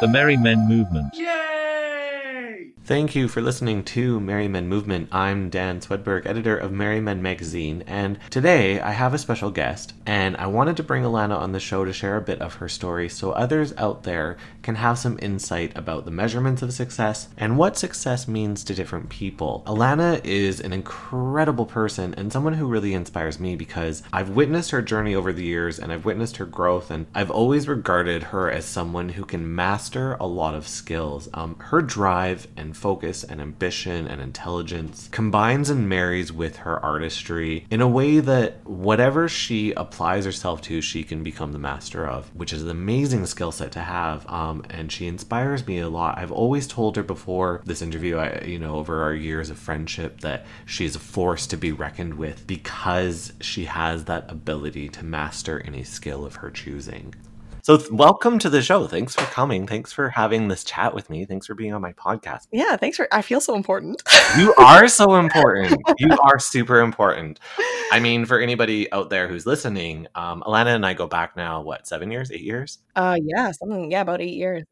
The Merry Men Movement. Thank you for listening to Merry Men Movement. I'm Dan Swedberg, editor of Merry Men Magazine, and today I have a special guest, and I wanted to bring Alana on the show to share a bit of her story so others out there can have some insight about the measurements of success and what success means to different people. Alana is an incredible person and someone who really inspires me because I've witnessed her journey over the years and I've witnessed her growth, and I've always regarded her as someone who can master a lot of skills. Um, her drive and focus and ambition and intelligence combines and marries with her artistry in a way that whatever she applies herself to, she can become the master of, which is an amazing skill set to have. Um, and she inspires me a lot. I've always told her before this interview, I, you know, over our years of friendship, that she's a force to be reckoned with because she has that ability to master any skill of her choosing. So, welcome to the show. Thanks for coming. Thanks for having this chat with me. Thanks for being on my podcast. Yeah, thanks for. I feel so important. You are so important. you are super important. I mean, for anybody out there who's listening, um, Alana and I go back now, what, seven years, eight years? Uh, yeah, something. Yeah, about eight years.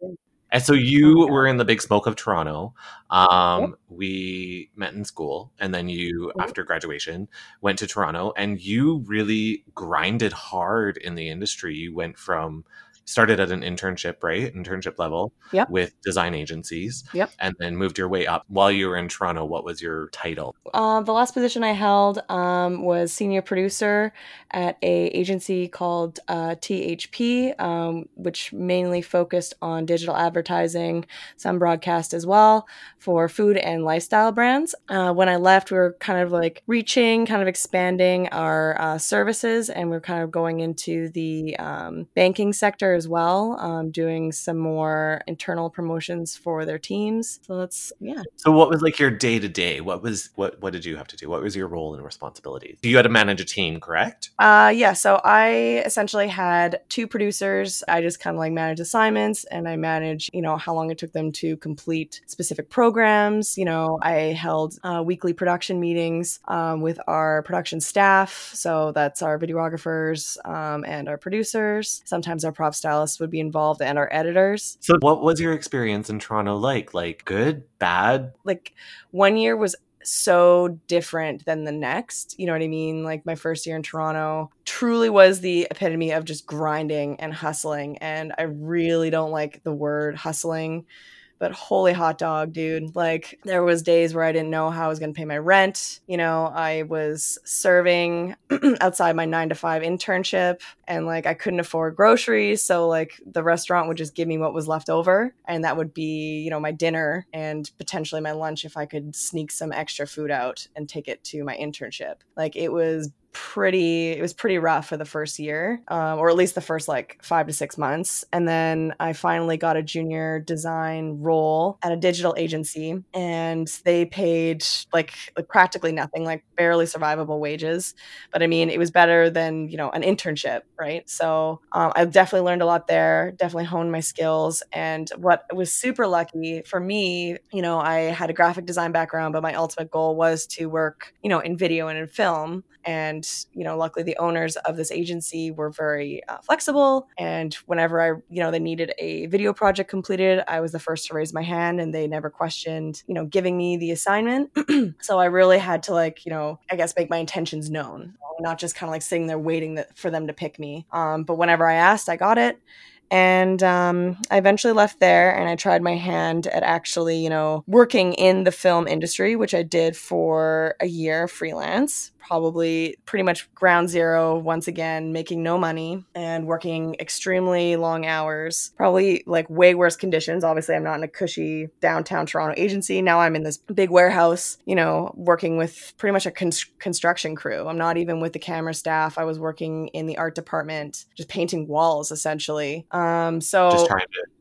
And so you were in the big smoke of Toronto. Um, We met in school, and then you, Mhm. after graduation, went to Toronto, and you really grinded hard in the industry. You went from started at an internship, right? Internship level Yep. with design agencies, Yep. and then moved your way up. While you were in Toronto, what was your title? Uh, the last position I held um, was senior producer at a agency called uh, THP, um, which mainly focused on digital advertising, some broadcast as well for food and lifestyle brands. Uh, when I left, we were kind of like reaching, kind of expanding our uh, services, and we are kind of going into the um, banking sector as well, um, doing some more internal promotions for their teams. So that's yeah. So what was like your day to day? What was what what did you have to do? What was your role and responsibilities? You had to manage a team, correct? Uh, yeah, so I essentially had two producers. I just kind of like managed assignments and I managed, you know, how long it took them to complete specific programs. You know, I held uh, weekly production meetings um, with our production staff. So that's our videographers um, and our producers. Sometimes our prop stylists would be involved and our editors. So what was your experience in Toronto like? Like good, bad? Like one year was so different than the next. You know what I mean? Like my first year in Toronto truly was the epitome of just grinding and hustling. And I really don't like the word hustling. But holy hot dog, dude. Like there was days where I didn't know how I was going to pay my rent. You know, I was serving outside my 9 to 5 internship and like I couldn't afford groceries, so like the restaurant would just give me what was left over and that would be, you know, my dinner and potentially my lunch if I could sneak some extra food out and take it to my internship. Like it was pretty it was pretty rough for the first year um, or at least the first like five to six months. And then i finally got a junior design role at a digital agency and they paid like, like practically nothing like barely survivable wages. But i mean it was better than you know an internship right? So um, i've definitely learned a lot there definitely honed my skills. And what was super lucky for me you know i had a graphic design background but my ultimate goal was to work you know in video and in film. And you know luckily the owners of this agency were very uh, flexible. And whenever i you know they needed a video project completed i was the first to raise my hand and they never questioned you know giving me the assignment. So i really had to like you know i guess make my intentions known not just kind of like sitting there waiting for them to pick me. Um, but whenever i asked i got it. And um, I eventually left there and I tried my hand at actually, you know, working in the film industry, which I did for a year freelance, probably pretty much ground zero once again, making no money and working extremely long hours, probably like way worse conditions. Obviously, I'm not in a cushy downtown Toronto agency. Now I'm in this big warehouse, you know, working with pretty much a con- construction crew. I'm not even with the camera staff. I was working in the art department, just painting walls essentially. Um, so Just trying to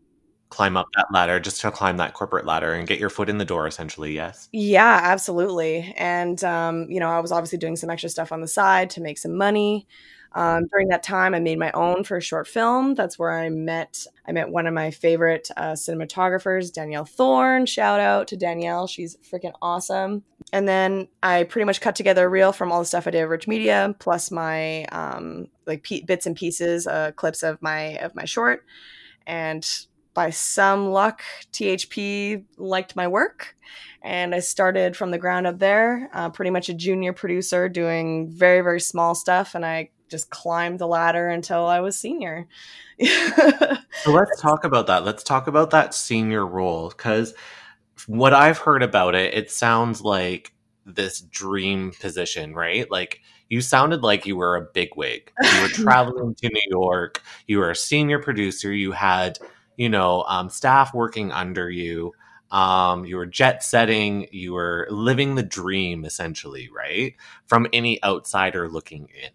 climb up that ladder, just to climb that corporate ladder and get your foot in the door, essentially. Yes. Yeah, absolutely. And, um, you know, I was obviously doing some extra stuff on the side to make some money. Um, during that time, I made my own for a short film. That's where I met. I met one of my favorite uh, cinematographers, Danielle Thorne. Shout out to Danielle; she's freaking awesome. And then I pretty much cut together a reel from all the stuff I did at Rich Media, plus my um, like p- bits and pieces, uh, clips of my of my short, and by some luck, THP liked my work. And I started from the ground up there, uh, pretty much a junior producer doing very, very small stuff. And I just climbed the ladder until I was senior. so let's talk about that. Let's talk about that senior role because what I've heard about it, it sounds like this dream position, right? Like you sounded like you were a bigwig. You were traveling to New York. You were a senior producer. You had, you know, um, staff working under you. Um, you were jet setting. You were living the dream, essentially, right? From any outsider looking in.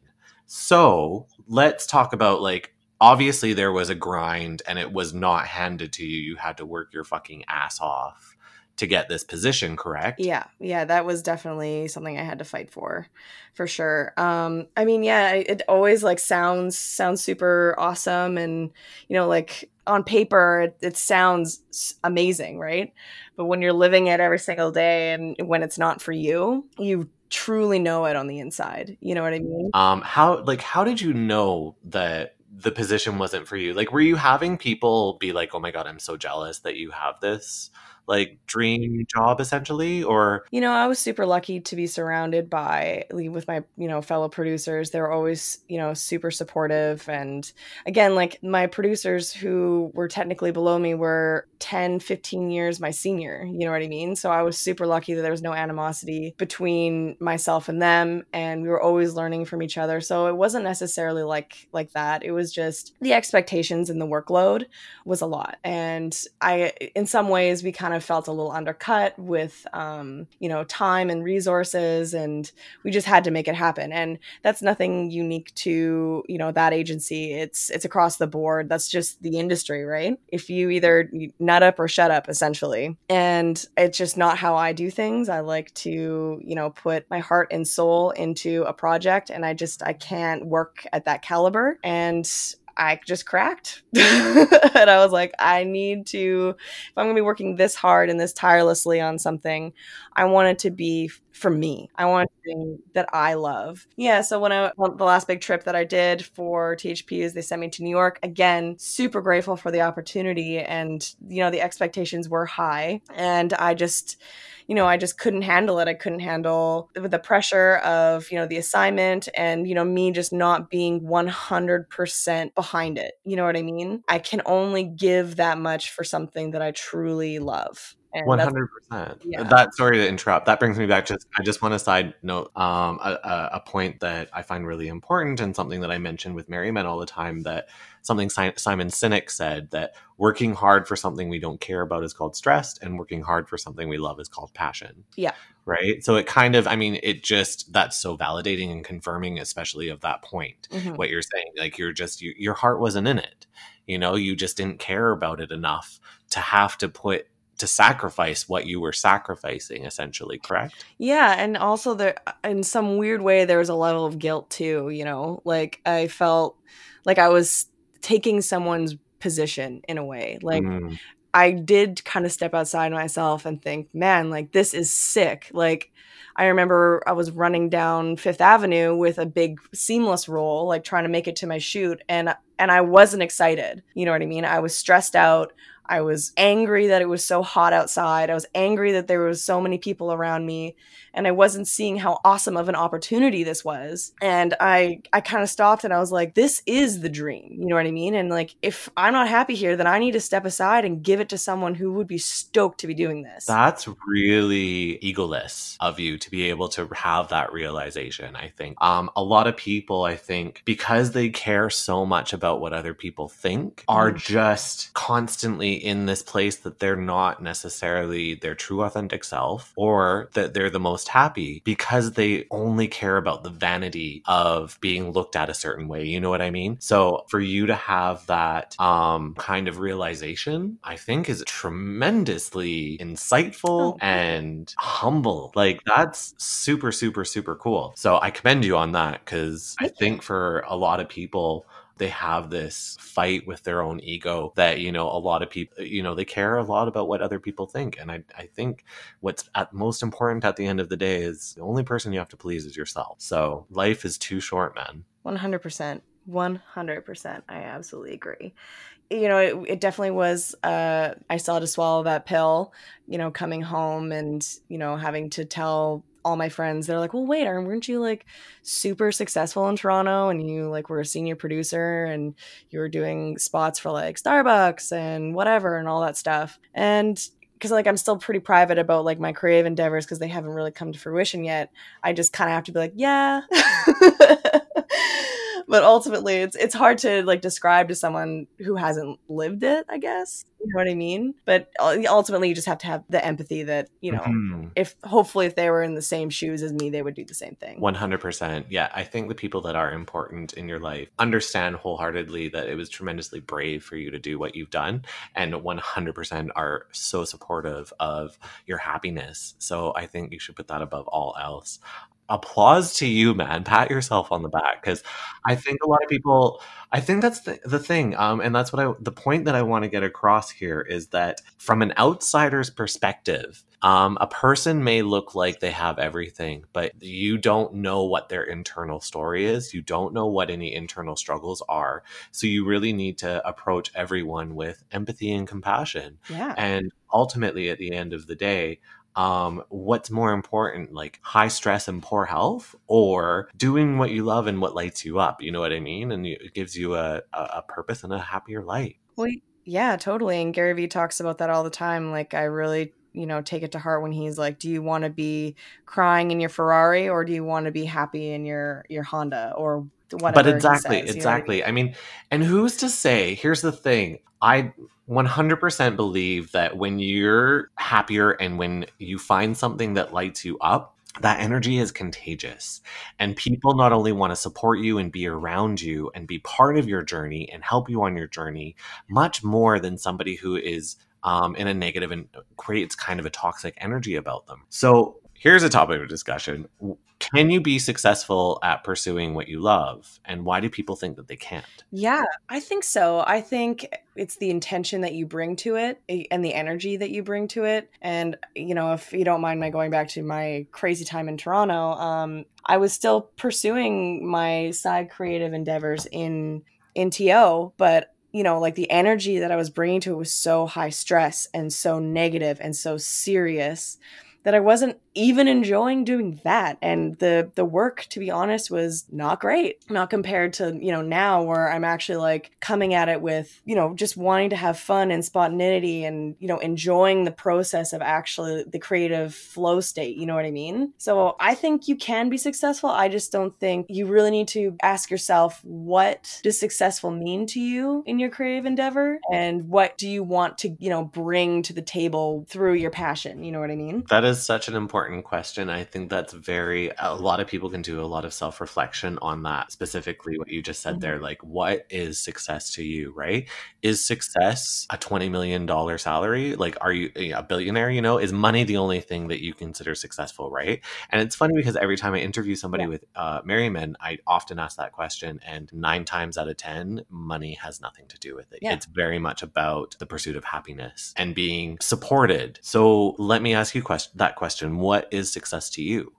So let's talk about like obviously there was a grind and it was not handed to you. You had to work your fucking ass off to get this position, correct? Yeah, yeah, that was definitely something I had to fight for, for sure. Um, I mean, yeah, it always like sounds sounds super awesome, and you know, like on paper, it, it sounds amazing, right? But when you're living it every single day, and when it's not for you, you truly know it on the inside. You know what I mean? Um, how like how did you know that the position wasn't for you? Like, were you having people be like, "Oh my god, I'm so jealous that you have this"? Like dream job essentially or? You know i was super lucky to be surrounded by with my you know fellow producers. They were always you know super supportive and again like my producers who were technically below me were 10 15 years my senior you know what i mean? So i was super lucky that there was no animosity between myself and them and we were always learning from each other. So it wasn't necessarily like like that. It was just the expectations and the workload was a lot and i in some ways we kind of of felt a little undercut with um, you know time and resources and we just had to make it happen. And that's nothing unique to you know that agency. It's it's across the board. That's just the industry right? If you either nut up or shut up essentially. And it's just not how i do things. I like to you know put my heart and soul into a project and i just i can't work at that caliber. And I just cracked. and I was like, I need to, if I'm going to be working this hard and this tirelessly on something, I want it to be for me. I want something that I love. Yeah. So when I, the last big trip that I did for THP is they sent me to New York. Again, super grateful for the opportunity. And, you know, the expectations were high. And I just, you know, I just couldn't handle it. I couldn't handle the pressure of, you know, the assignment and, you know, me just not being 100% behind it. You know what I mean? I can only give that much for something that I truly love. One hundred percent. That sorry to interrupt. That brings me back. Just I just want to side note um, a, a, point that I find really important and something that I mention with Merry Men all the time. That something Simon Sinek said that working hard for something we don't care about is called stressed, and working hard for something we love is called passion. Yeah. Right. So it kind of, I mean, it just that's so validating and confirming, especially of that point. Mm-hmm. What you're saying, like you're just you, your heart wasn't in it. You know, you just didn't care about it enough to have to put to sacrifice what you were sacrificing essentially correct yeah and also there in some weird way there was a level of guilt too you know like i felt like i was taking someone's position in a way like mm. i did kind of step outside myself and think man like this is sick like I remember I was running down Fifth Avenue with a big seamless roll, like trying to make it to my shoot, and and I wasn't excited. You know what I mean? I was stressed out. I was angry that it was so hot outside. I was angry that there was so many people around me and I wasn't seeing how awesome of an opportunity this was. And I I kind of stopped and I was like, this is the dream. You know what I mean? And like if I'm not happy here, then I need to step aside and give it to someone who would be stoked to be doing this. That's really egoless of you to be able to have that realization, I think. Um a lot of people I think because they care so much about what other people think are mm. just constantly in this place that they're not necessarily their true authentic self or that they're the most most happy because they only care about the vanity of being looked at a certain way. You know what I mean? So for you to have that um, kind of realization, I think is tremendously insightful oh. and humble. Like that's super, super, super cool. So I commend you on that because I think for a lot of people, they have this fight with their own ego that you know a lot of people you know they care a lot about what other people think and i, I think what's at most important at the end of the day is the only person you have to please is yourself so life is too short man 100% 100% i absolutely agree you know, it, it definitely was. Uh, I still had to swallow that pill. You know, coming home and you know having to tell all my friends they're like well wait weren't you like super successful in toronto and you like were a senior producer and you were doing spots for like starbucks and whatever and all that stuff? And because like i'm still pretty private about like my creative endeavors because they haven't really come to fruition yet i just kind of have to be like yeah but ultimately it's it's hard to like describe to someone who hasn't lived it i guess. You know what i mean? But ultimately you just have to have the empathy that you know mm-hmm. if hopefully if they were in the same shoes as me they would do the same thing. 100% yeah i think the people that are important in your life understand wholeheartedly that it was tremendously brave for you to do what you've done and 100% are so supportive of your happiness. So i think you should put that above all else applause to you, man. Pat yourself on the back because I think a lot of people. I think that's the, the thing, um, and that's what I. The point that I want to get across here is that from an outsider's perspective, um, a person may look like they have everything, but you don't know what their internal story is. You don't know what any internal struggles are. So you really need to approach everyone with empathy and compassion. Yeah. And ultimately, at the end of the day, um, what's more important, like high stress and poor health, or doing what you love and what lights you up? You know what I mean? And it gives you a, a purpose and a happier life. Well, yeah, totally. And Gary Vee talks about that all the time. Like, I really you know take it to heart when he's like do you want to be crying in your ferrari or do you want to be happy in your your honda or whatever but exactly says, exactly I mean? I mean and who's to say here's the thing i 100% believe that when you're happier and when you find something that lights you up, that energy is contagious. And people not only want to support you and be around you and be part of your journey and help you on your journey, much more than somebody who is um, in a negative and creates kind of a toxic energy about them. So here's a topic of discussion. Can you be successful at pursuing what you love? And why do people think that they can't? Yeah i think so. I think it's the intention that you bring to it eh, and the energy that you bring to it. And you know if you don't mind my going back to my crazy time in toronto um, i was still pursuing my side creative endeavors in in to but you know, like the energy that I was bringing to it was so high stress and so negative and so serious that I wasn't even enjoying doing that. And the the work to be honest was not great. Not compared to you know now where i'm actually like coming at it with you know just wanting to have fun and spontaneity and you know enjoying the process of actually the creative flow state you know what i mean? So i think you can be successful. I just don't think you really need to ask yourself what does successful mean to you in your creative endeavor? And what do you want to you know bring to the table through your passion? You know what i mean? That is such an important important question. I think that's very, a lot of people can do a lot of self reflection on that, specifically what you just said mm-hmm. there. Like, what is success to you, right? Is success a $20 million salary? Like, are you a billionaire? You know, is money the only thing that you consider successful, right? And it's funny because every time I interview somebody yeah. with uh, Men, I often ask that question. And nine times out of 10, money has nothing to do with it. Yeah. It's very much about the pursuit of happiness and being supported. So let me ask you question, that question what is success to you?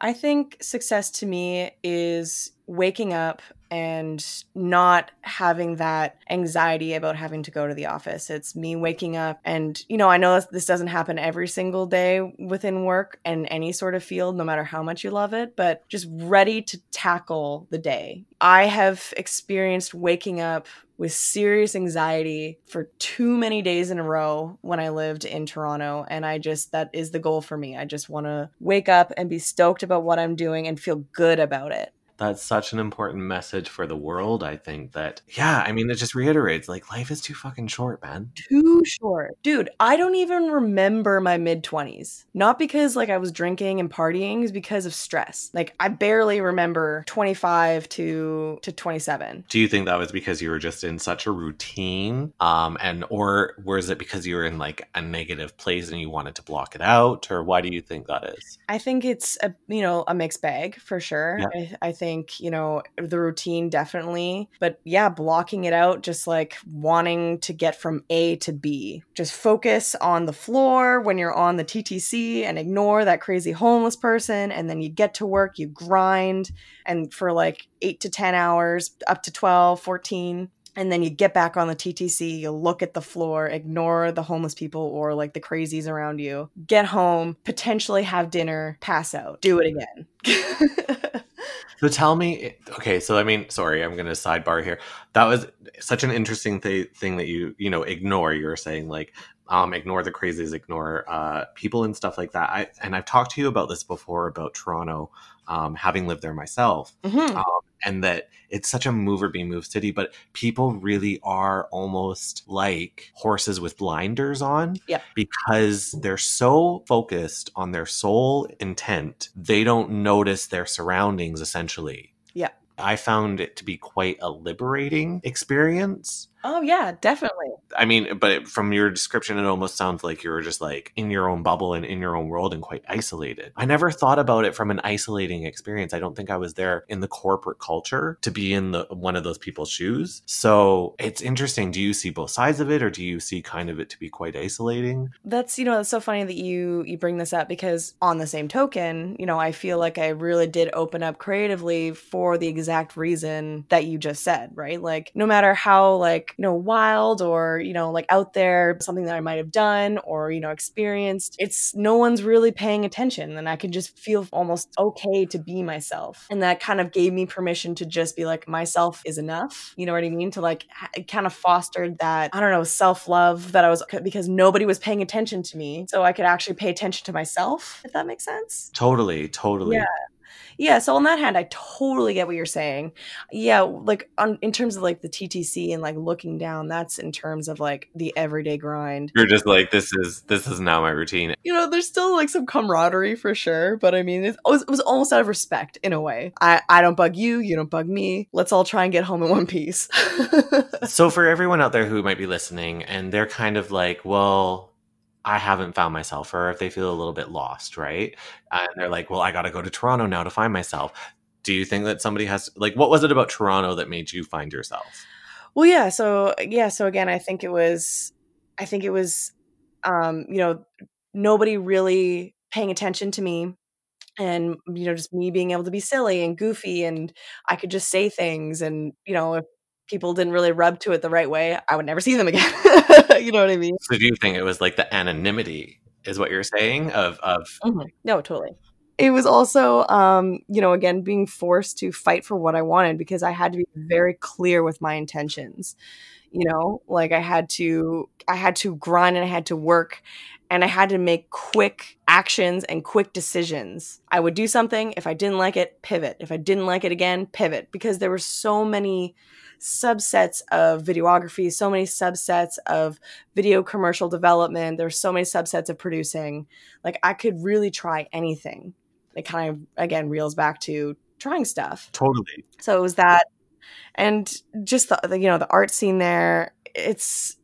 I think success to me is waking up and not having that anxiety about having to go to the office. It's me waking up and, you know, I know this doesn't happen every single day within work and any sort of field, no matter how much you love it, but just ready to tackle the day. I have experienced waking up with serious anxiety for too many days in a row when I lived in Toronto. And I just, that is the goal for me. I just want to wake up and be stoked about what I'm doing and feel good about it that's such an important message for the world. I think that, yeah, I mean, it just reiterates like life is too fucking short, man. Too short. Dude, I don't even remember my mid 20s. Not because like I was drinking and partying, is because of stress. Like I barely remember 25 to to 27. Do you think that was because you were just in such a routine? Um, and or was it because you were in like a negative place and you wanted to block it out? Or why do you think that is? I think it's a you know, a mixed bag for sure. Yeah. I, I think think, you know, the routine definitely. But yeah, blocking it out, just like wanting to get from A to B. Just focus on the floor when you're on the TTC and ignore that crazy homeless person. And then you get to work, you grind, and for like eight to 10 hours, up to 12, 14 and then you get back on the TTC, you look at the floor, ignore the homeless people or like the crazies around you, get home, potentially have dinner, pass out, do it again. so tell me, okay, so I mean, sorry, I'm going to sidebar here. That was such an interesting th- thing that you, you know, ignore. You were saying like, um, ignore the crazies, ignore uh, people and stuff like that. I, and I've talked to you about this before about Toronto, um, having lived there myself. Mm-hmm. Um, and that it's such a move or be moved city, but people really are almost like horses with blinders on yep. because they're so focused on their sole intent, they don't notice their surroundings essentially. Yeah. I found it to be quite a liberating experience Oh yeah, definitely. I mean, but from your description, it almost sounds like you were just like in your own bubble and in your own world and quite isolated. I never thought about it from an isolating experience. I don't think I was there in the corporate culture to be in the one of those people's shoes. So it's interesting. Do you see both sides of it, or do you see kind of it to be quite isolating? That's you know, it's so funny that you you bring this up because on the same token, you know, I feel like I really did open up creatively for the exact reason that you just said, right? Like no matter how like you know, wild or, you know, like out there, something that I might have done or, you know, experienced. It's no one's really paying attention. And I can just feel almost okay to be myself. And that kind of gave me permission to just be like, myself is enough. You know what I mean? To like, it kind of fostered that, I don't know, self love that I was, because nobody was paying attention to me. So I could actually pay attention to myself, if that makes sense. Totally, totally. Yeah. Yeah, so on that hand, I totally get what you're saying. Yeah, like on in terms of like the TTC and like looking down, that's in terms of like the everyday grind. You're just like this is this is now my routine. You know, there's still like some camaraderie for sure, but I mean, it was, it was almost out of respect in a way. I I don't bug you, you don't bug me. Let's all try and get home in one piece. so for everyone out there who might be listening and they're kind of like, well, I haven't found myself, or if they feel a little bit lost, right? And they're like, well, I got to go to Toronto now to find myself. Do you think that somebody has, like, what was it about Toronto that made you find yourself? Well, yeah. So, yeah. So, again, I think it was, I think it was, um, you know, nobody really paying attention to me and you know just me being able to be silly and goofy and i could just say things and you know if people didn't really rub to it the right way, I would never see them again. you know what I mean? So do you think it was like the anonymity is what you're saying of of mm-hmm. No, totally. It was also um, you know, again being forced to fight for what I wanted because I had to be very clear with my intentions. You know, like I had to I had to grind and I had to work and I had to make quick actions and quick decisions. I would do something, if I didn't like it, pivot. If I didn't like it again, pivot because there were so many subsets of videography, so many subsets of video commercial development. There's so many subsets of producing. Like I could really try anything. It kind of again reels back to trying stuff. Totally. So it was that, and just the, the you know the art scene there. It's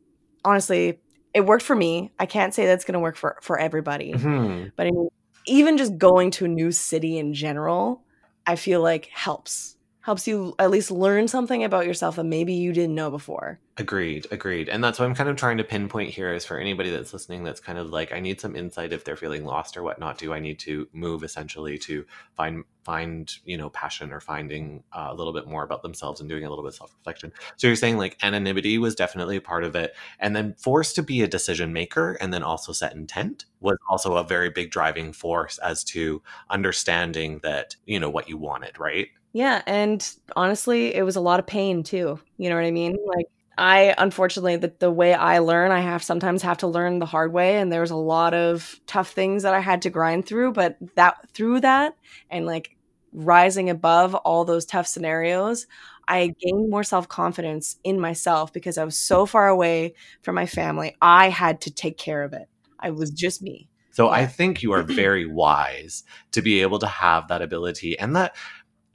honestly it worked for me. I can't say that's going to work for for everybody, mm-hmm. but I mean, even just going to a new city in general, I feel like helps helps you at least learn something about yourself that maybe you didn't know before. Agreed, agreed. And that's what I'm kind of trying to pinpoint here is for anybody that's listening that's kind of like, I need some insight if they're feeling lost or whatnot. Do I need to move essentially to find find, you know, passion or finding uh, a little bit more about themselves and doing a little bit of self-reflection. So you're saying like anonymity was definitely a part of it. And then forced to be a decision maker and then also set intent was also a very big driving force as to understanding that, you know, what you wanted, right? Yeah, and honestly, it was a lot of pain too. You know what I mean? Like I unfortunately the, the way I learn, I have sometimes have to learn the hard way and there's a lot of tough things that I had to grind through, but that through that and like rising above all those tough scenarios, I gained more self-confidence in myself because I was so far away from my family. I had to take care of it. I was just me. So yeah. I think you are very wise to be able to have that ability and that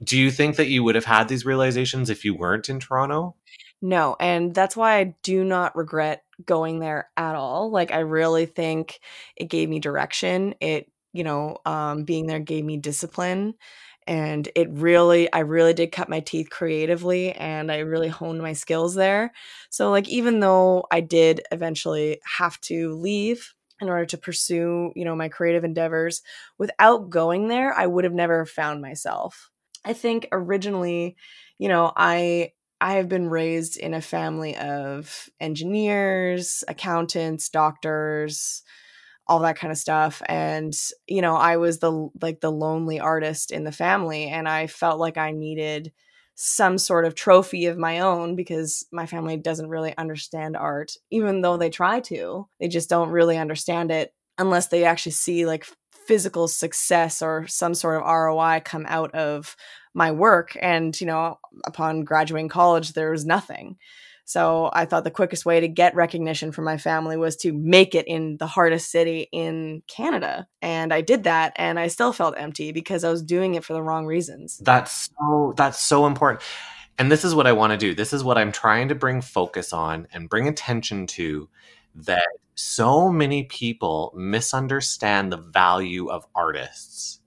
do you think that you would have had these realizations if you weren't in Toronto? No, and that's why I do not regret going there at all. Like I really think it gave me direction. It, you know, um being there gave me discipline and it really I really did cut my teeth creatively and I really honed my skills there. So like even though I did eventually have to leave in order to pursue, you know, my creative endeavors, without going there, I would have never found myself. I think originally, you know, I I have been raised in a family of engineers, accountants, doctors, all that kind of stuff and you know i was the like the lonely artist in the family and i felt like i needed some sort of trophy of my own because my family doesn't really understand art even though they try to they just don't really understand it unless they actually see like physical success or some sort of ROI come out of my work and you know upon graduating college there was nothing so I thought the quickest way to get recognition from my family was to make it in the hardest city in Canada. And I did that and I still felt empty because I was doing it for the wrong reasons. That's so that's so important. And this is what I want to do. This is what I'm trying to bring focus on and bring attention to that so many people misunderstand the value of artists.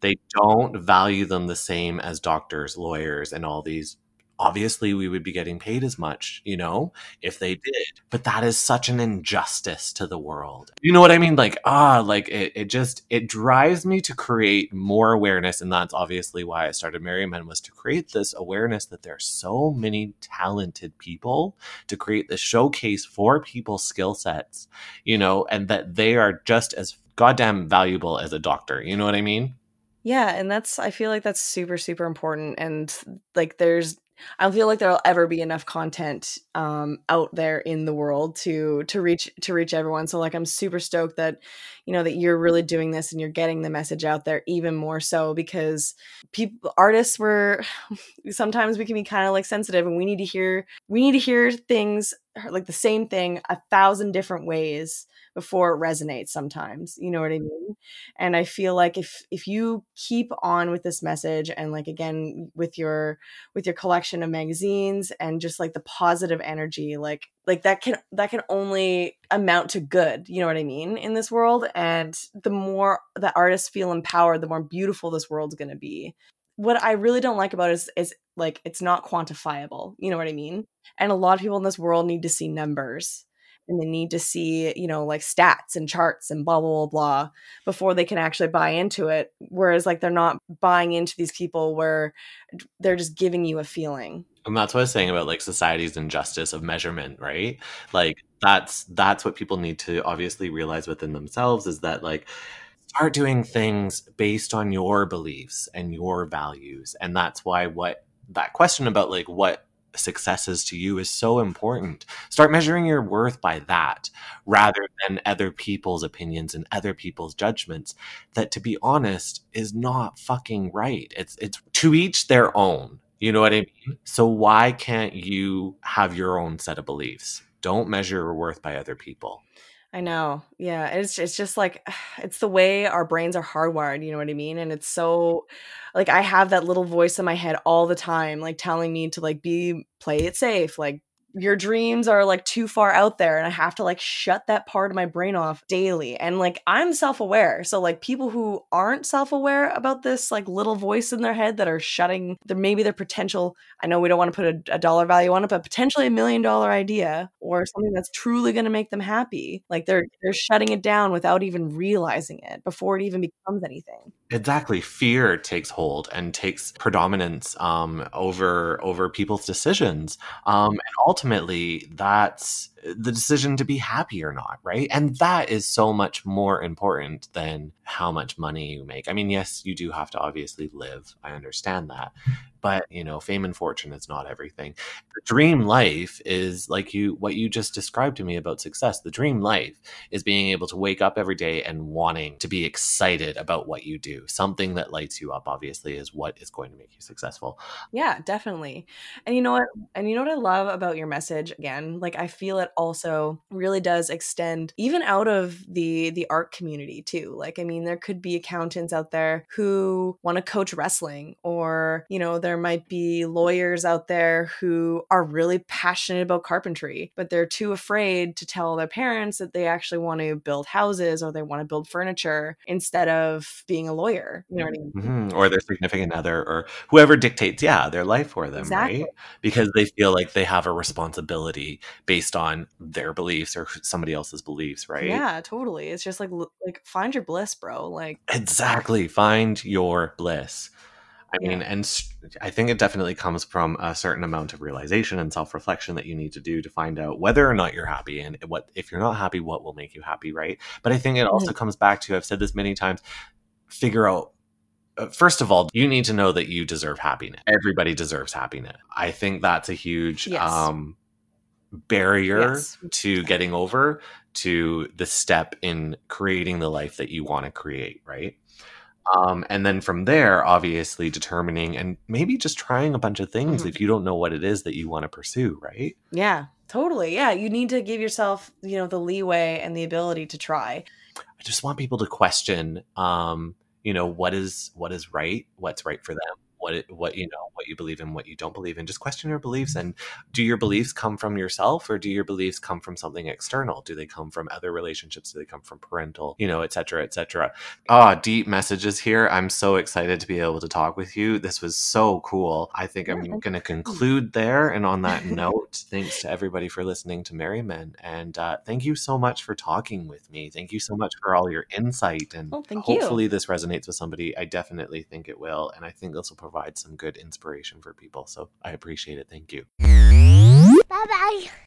They don't value them the same as doctors, lawyers, and all these obviously we would be getting paid as much, you know, if they did. But that is such an injustice to the world. You know what I mean? Like, ah, like it, it just it drives me to create more awareness. And that's obviously why I started Merry Men was to create this awareness that there are so many talented people to create the showcase for people's skill sets, you know, and that they are just as goddamn valuable as a doctor. You know what I mean? Yeah, and that's I feel like that's super super important and like there's I don't feel like there'll ever be enough content um, out there in the world to to reach to reach everyone. So like I'm super stoked that you know that you're really doing this and you're getting the message out there even more so because people artists were sometimes we can be kind of like sensitive and we need to hear we need to hear things like the same thing a thousand different ways before it resonates sometimes you know what i mm-hmm. mean? And i feel like if if you keep on with this message and like again with your with your collection of magazines and just like the positive energy like like that can that can only amount to good you know what i mean in this world? And the more that artists feel empowered the more beautiful this world's going to be. What i really don't like about it is is like it's not quantifiable you know what i mean? And a lot of people in this world need to see numbers and they need to see you know like stats and charts and blah blah blah blah before they can actually buy into it whereas like they're not buying into these people where they're just giving you a feeling and that's what I was saying about like society's injustice of measurement, right? Like that's that's what people need to obviously realize within themselves is that like start doing things based on your beliefs and your values. And that's why what that question about like what successes to you is so important. Start measuring your worth by that rather than other people's opinions and other people's judgments that to be honest is not fucking right. It's it's to each their own you know what I mean? So why can't you have your own set of beliefs? Don't measure your worth by other people. I know. Yeah, it's it's just like it's the way our brains are hardwired, you know what I mean? And it's so like I have that little voice in my head all the time like telling me to like be play it safe, like your dreams are like too far out there and I have to like shut that part of my brain off daily. And like I'm self-aware. So like people who aren't self-aware about this like little voice in their head that are shutting their maybe their potential, I know we don't want to put a, a dollar value on it, but potentially a million dollar idea or something that's truly going to make them happy. Like they're they're shutting it down without even realizing it before it even becomes anything. Exactly. Fear takes hold and takes predominance um, over over people's decisions. Um, and ultimately that's the decision to be happy or not, right? And that is so much more important than how much money you make. I mean, yes, you do have to obviously live. I understand that. But, you know, fame and fortune is not everything. The dream life is like you what you just described to me about success. The dream life is being able to wake up every day and wanting to be excited about what you do. Something that lights you up obviously is what is going to make you successful. Yeah, definitely. And you know what? And you know what I love about your message again? Like I feel it also really does extend even out of the the art community too. Like I mean, there could be accountants out there who want to coach wrestling or, you know, there might be lawyers out there who are really passionate about carpentry, but they're too afraid to tell their parents that they actually want to build houses or they want to build furniture instead of being a lawyer. You know what I mean? Mm-hmm. Or their significant other or whoever dictates, yeah, their life for them, exactly. right? Because they feel like they have a responsibility based on their beliefs or somebody else's beliefs, right? Yeah, totally. It's just like like find your bliss, bro. Like Exactly. Find your bliss. I mean, Yeah. and I think it definitely comes from a certain amount of realization and self reflection that you need to do to find out whether or not you're happy and what if you're not happy, what will make you happy, right? But I think it also Mhm. comes back to I've said this many times. Figure out. uh, First of all, you need to know that you deserve happiness. Everybody deserves happiness. I think that's a huge Yes. um, barrier Yes. to getting over to the step in creating the life that you want to create, right? Um, and then from there, obviously determining and maybe just trying a bunch of things Mhm. if you don't know what it is that you want to pursue, right? Yeah, totally. Yeah, you need to give yourself, you know, the leeway and the ability to try. I just want people to question, um, you know, what is what is right, what's right for them, what it, what you know, what you believe in, what you don't believe in. Just question your beliefs, and do your beliefs come from yourself, or do your beliefs come from something external? Do they come from other relationships? Do they come from parental, you know, et cetera, et cetera? Ah, deep messages here. I'm so excited to be able to talk with you. This was so cool. I think I'm going to conclude there. And on that note, thanks to everybody for listening to Merry Men. And uh, thank you so much for talking with me. Thank you so much for all your insight. And Well, thank you. hopefully, this resonates with somebody. I definitely think it will. And I think this will provide some good inspiration for people. So I appreciate it. Thank you. Bye bye.